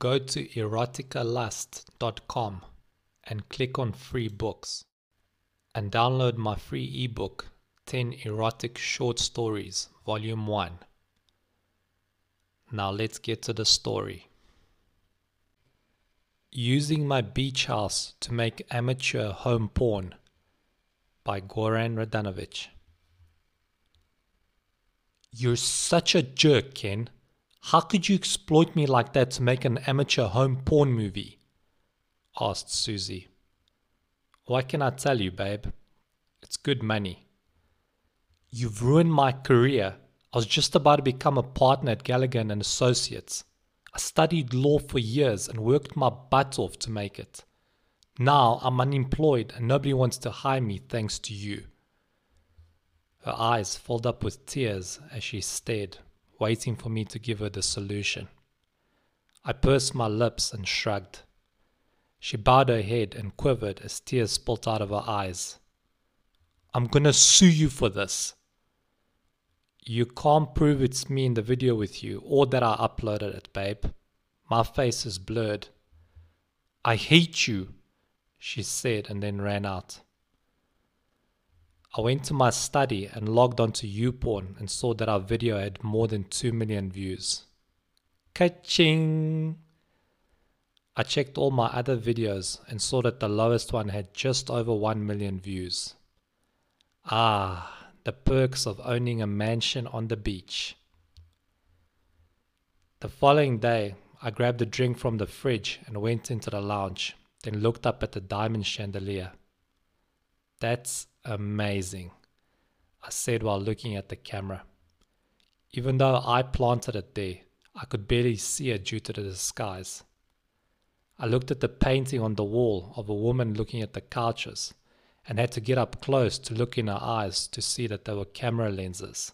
go to eroticalust.com and click on free books and download my free ebook 10 erotic short stories volume 1 now let's get to the story. Using my beach house to make amateur home porn by goran radanovic you're such a jerk ken how could you exploit me like that to make an amateur home porn movie? asked Susie. Why can I tell you, babe? It's good money. You've ruined my career. I was just about to become a partner at Gallagher and Associates. I studied law for years and worked my butt off to make it. Now I'm unemployed and nobody wants to hire me thanks to you. Her eyes filled up with tears as she stared waiting for me to give her the solution. I pursed my lips and shrugged. She bowed her head and quivered as tears spilt out of her eyes. I'm gonna sue you for this. You can't prove it's me in the video with you or that I uploaded it, babe. My face is blurred. I hate you, she said and then ran out. I went to my study and logged onto YouPorn and saw that our video had more than 2 million views. Ka-ching! I checked all my other videos and saw that the lowest one had just over 1 million views. Ah, the perks of owning a mansion on the beach. The following day, I grabbed a drink from the fridge and went into the lounge, then looked up at the diamond chandelier. That's amazing, I said while looking at the camera. Even though I planted it there, I could barely see it due to the disguise. I looked at the painting on the wall of a woman looking at the couches and had to get up close to look in her eyes to see that they were camera lenses.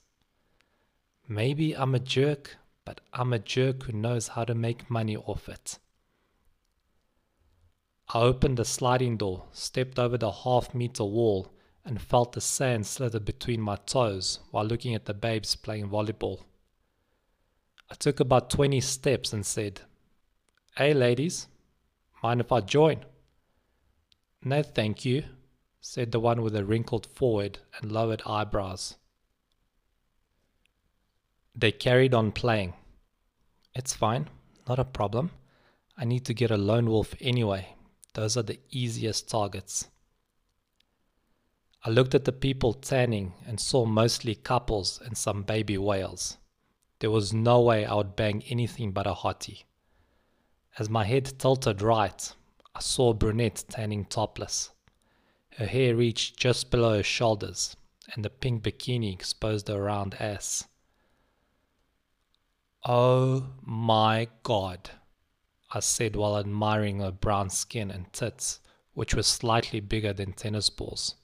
Maybe I'm a jerk, but I'm a jerk who knows how to make money off it. I opened the sliding door, stepped over the half meter wall, and felt the sand slither between my toes while looking at the babes playing volleyball. I took about 20 steps and said, Hey ladies, mind if I join? No, thank you, said the one with a wrinkled forehead and lowered eyebrows. They carried on playing. It's fine, not a problem. I need to get a lone wolf anyway, those are the easiest targets. I looked at the people tanning and saw mostly couples and some baby whales. There was no way I would bang anything but a hottie. As my head tilted right, I saw a brunette tanning topless. Her hair reached just below her shoulders, and the pink bikini exposed her round ass. Oh my god. I said while admiring her brown skin and tits, which were slightly bigger than tennis balls.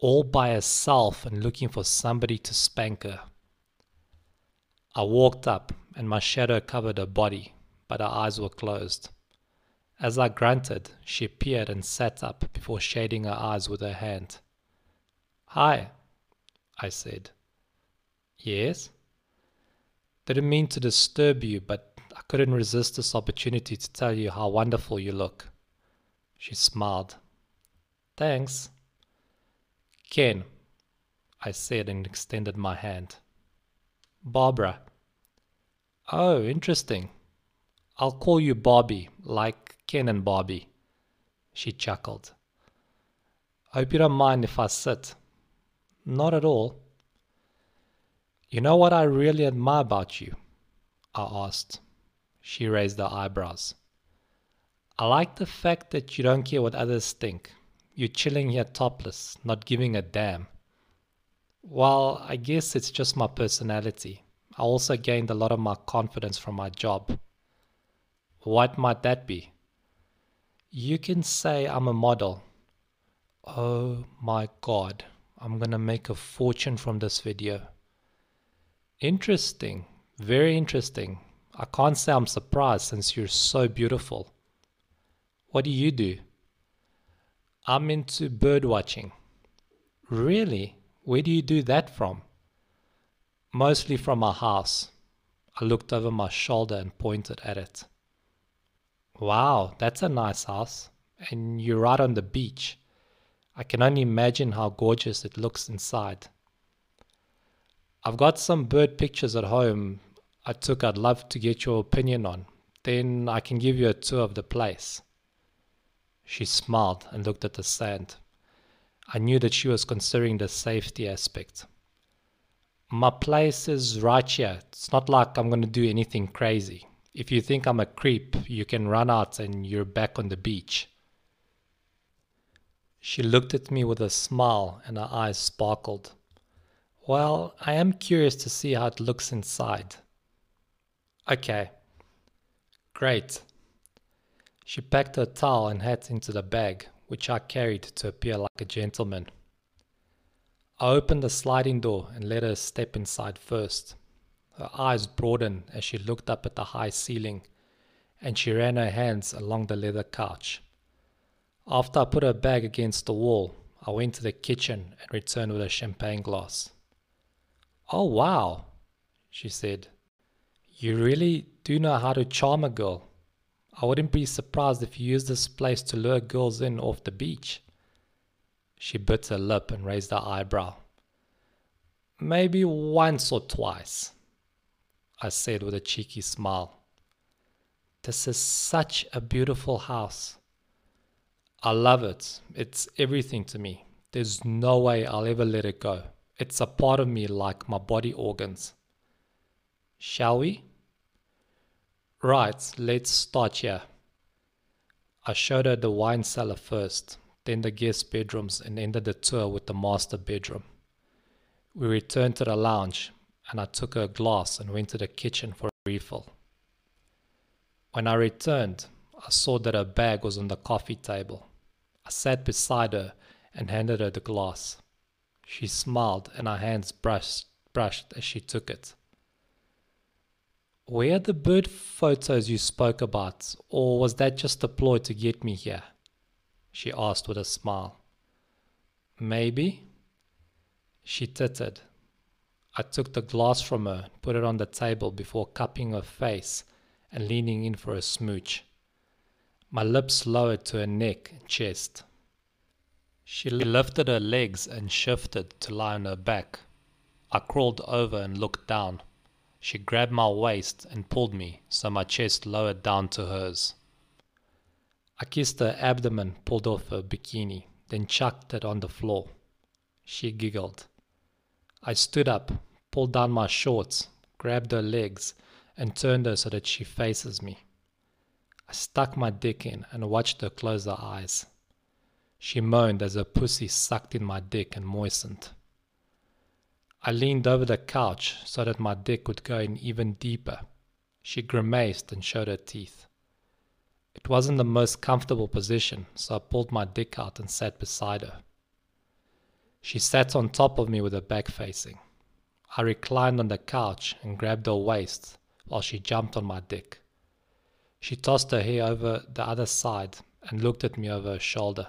All by herself and looking for somebody to spank her. I walked up, and my shadow covered her body, but her eyes were closed. As I grunted, she appeared and sat up before shading her eyes with her hand. Hi, I said. Yes? Didn't mean to disturb you, but I couldn't resist this opportunity to tell you how wonderful you look. She smiled. Thanks. Ken, I said and extended my hand. Barbara. Oh, interesting. I'll call you Bobby, like Ken and Bobby. She chuckled. I Hope you don't mind if I sit. Not at all. You know what I really admire about you? I asked. She raised her eyebrows. I like the fact that you don't care what others think. You're chilling here topless, not giving a damn. Well, I guess it's just my personality. I also gained a lot of my confidence from my job. What might that be? You can say I'm a model. Oh my god, I'm gonna make a fortune from this video. Interesting, very interesting. I can't say I'm surprised since you're so beautiful. What do you do? I'm into bird watching. Really? Where do you do that from? Mostly from my house. I looked over my shoulder and pointed at it. Wow, that's a nice house. And you're right on the beach. I can only imagine how gorgeous it looks inside. I've got some bird pictures at home I took I'd love to get your opinion on. Then I can give you a tour of the place. She smiled and looked at the sand. I knew that she was considering the safety aspect. My place is right here. It's not like I'm going to do anything crazy. If you think I'm a creep, you can run out and you're back on the beach. She looked at me with a smile and her eyes sparkled. Well, I am curious to see how it looks inside. Okay. Great. She packed her towel and hat into the bag, which I carried to appear like a gentleman. I opened the sliding door and let her step inside first. Her eyes broadened as she looked up at the high ceiling, and she ran her hands along the leather couch. After I put her bag against the wall, I went to the kitchen and returned with a champagne glass. Oh, wow, she said. You really do know how to charm a girl. I wouldn't be surprised if you used this place to lure girls in off the beach. She bit her lip and raised her eyebrow. Maybe once or twice, I said with a cheeky smile. This is such a beautiful house. I love it. It's everything to me. There's no way I'll ever let it go. It's a part of me like my body organs. Shall we? Right, let's start here. I showed her the wine cellar first, then the guest bedrooms, and ended the tour with the master bedroom. We returned to the lounge, and I took her a glass and went to the kitchen for a refill. When I returned, I saw that her bag was on the coffee table. I sat beside her and handed her the glass. She smiled and her hands brushed, brushed as she took it. Where are the bird photos you spoke about, or was that just a ploy to get me here? She asked with a smile. Maybe. She tittered. I took the glass from her, put it on the table before cupping her face and leaning in for a smooch. My lips lowered to her neck and chest. She lifted her legs and shifted to lie on her back. I crawled over and looked down. She grabbed my waist and pulled me so my chest lowered down to hers. I kissed her abdomen, pulled off her bikini, then chucked it on the floor. She giggled. I stood up, pulled down my shorts, grabbed her legs, and turned her so that she faces me. I stuck my dick in and watched her close her eyes. She moaned as her pussy sucked in my dick and moistened. I leaned over the couch so that my dick would go in even deeper. She grimaced and showed her teeth. It wasn't the most comfortable position, so I pulled my dick out and sat beside her. She sat on top of me with her back facing. I reclined on the couch and grabbed her waist while she jumped on my dick. She tossed her hair over the other side and looked at me over her shoulder.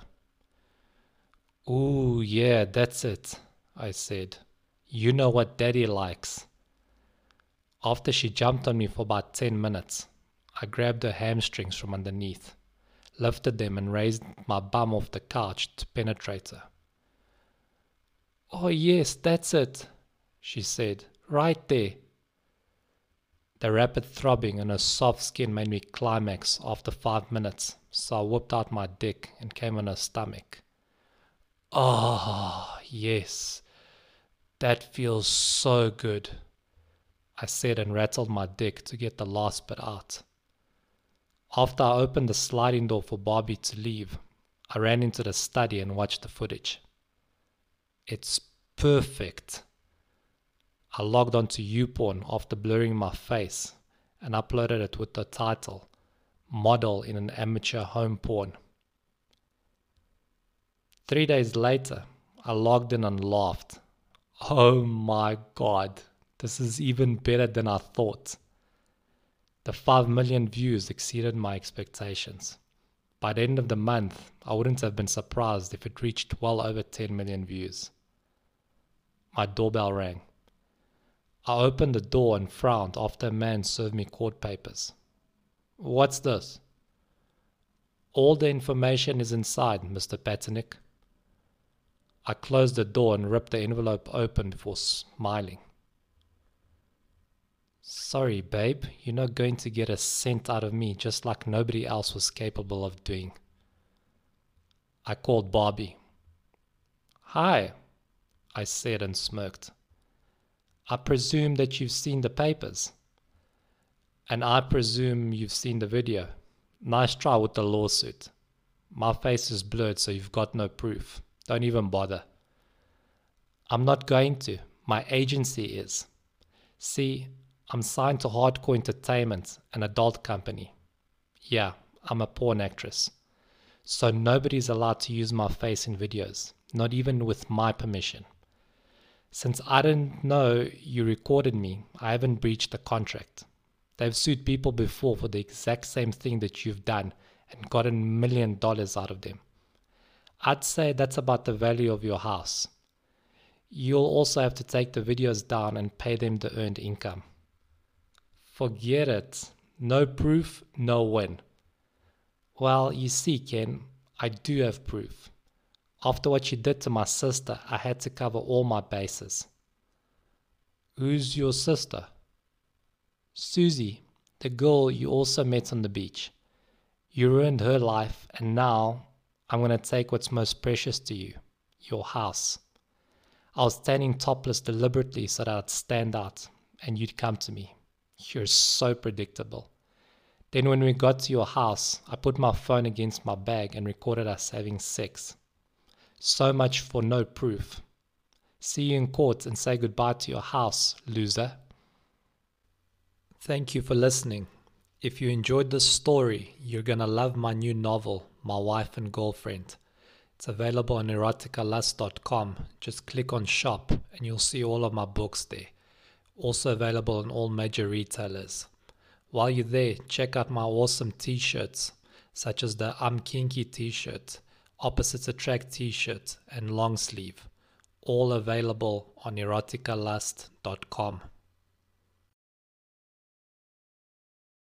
Ooh, yeah, that's it, I said. You know what daddy likes. After she jumped on me for about 10 minutes, I grabbed her hamstrings from underneath, lifted them, and raised my bum off the couch to penetrate her. Oh, yes, that's it, she said, right there. The rapid throbbing in her soft skin made me climax after five minutes, so I whipped out my dick and came on her stomach. Ah, oh, yes. That feels so good. I said and rattled my dick to get the last bit out. After I opened the sliding door for Bobby to leave, I ran into the study and watched the footage. It's perfect. I logged onto YouPorn after blurring my face and uploaded it with the title Model in an Amateur Home Porn. Three days later, I logged in and laughed. Oh my god, this is even better than I thought. The 5 million views exceeded my expectations. By the end of the month, I wouldn't have been surprised if it reached well over 10 million views. My doorbell rang. I opened the door and frowned after a man served me court papers. What's this? All the information is inside, Mr. Paternick. I closed the door and ripped the envelope open before smiling. Sorry, babe, you're not going to get a cent out of me just like nobody else was capable of doing. I called Bobby. Hi, I said and smirked. I presume that you've seen the papers. And I presume you've seen the video. Nice try with the lawsuit. My face is blurred, so you've got no proof. Don't even bother. I'm not going to. My agency is. See, I'm signed to Hardcore Entertainment, an adult company. Yeah, I'm a porn actress. So nobody's allowed to use my face in videos, not even with my permission. Since I didn't know you recorded me, I haven't breached the contract. They've sued people before for the exact same thing that you've done and gotten million dollars out of them. I'd say that's about the value of your house. You'll also have to take the videos down and pay them the earned income. Forget it. No proof, no win. Well, you see, Ken, I do have proof. After what you did to my sister, I had to cover all my bases. Who's your sister? Susie, the girl you also met on the beach. You ruined her life, and now I'm going to take what's most precious to you your house. I was standing topless deliberately so that I'd stand out, and you'd come to me. You're so predictable. Then, when we got to your house, I put my phone against my bag and recorded us having sex. So much for no proof. See you in court and say goodbye to your house, loser. Thank you for listening. If you enjoyed this story, you're gonna love my new novel, My Wife and Girlfriend. It's available on eroticalust.com. Just click on shop and you'll see all of my books there also available on all major retailers. While you're there, check out my awesome t shirts, such as the I'm Kinky t shirt, Opposites Attract t shirt, and long sleeve, all available on eroticalust.com.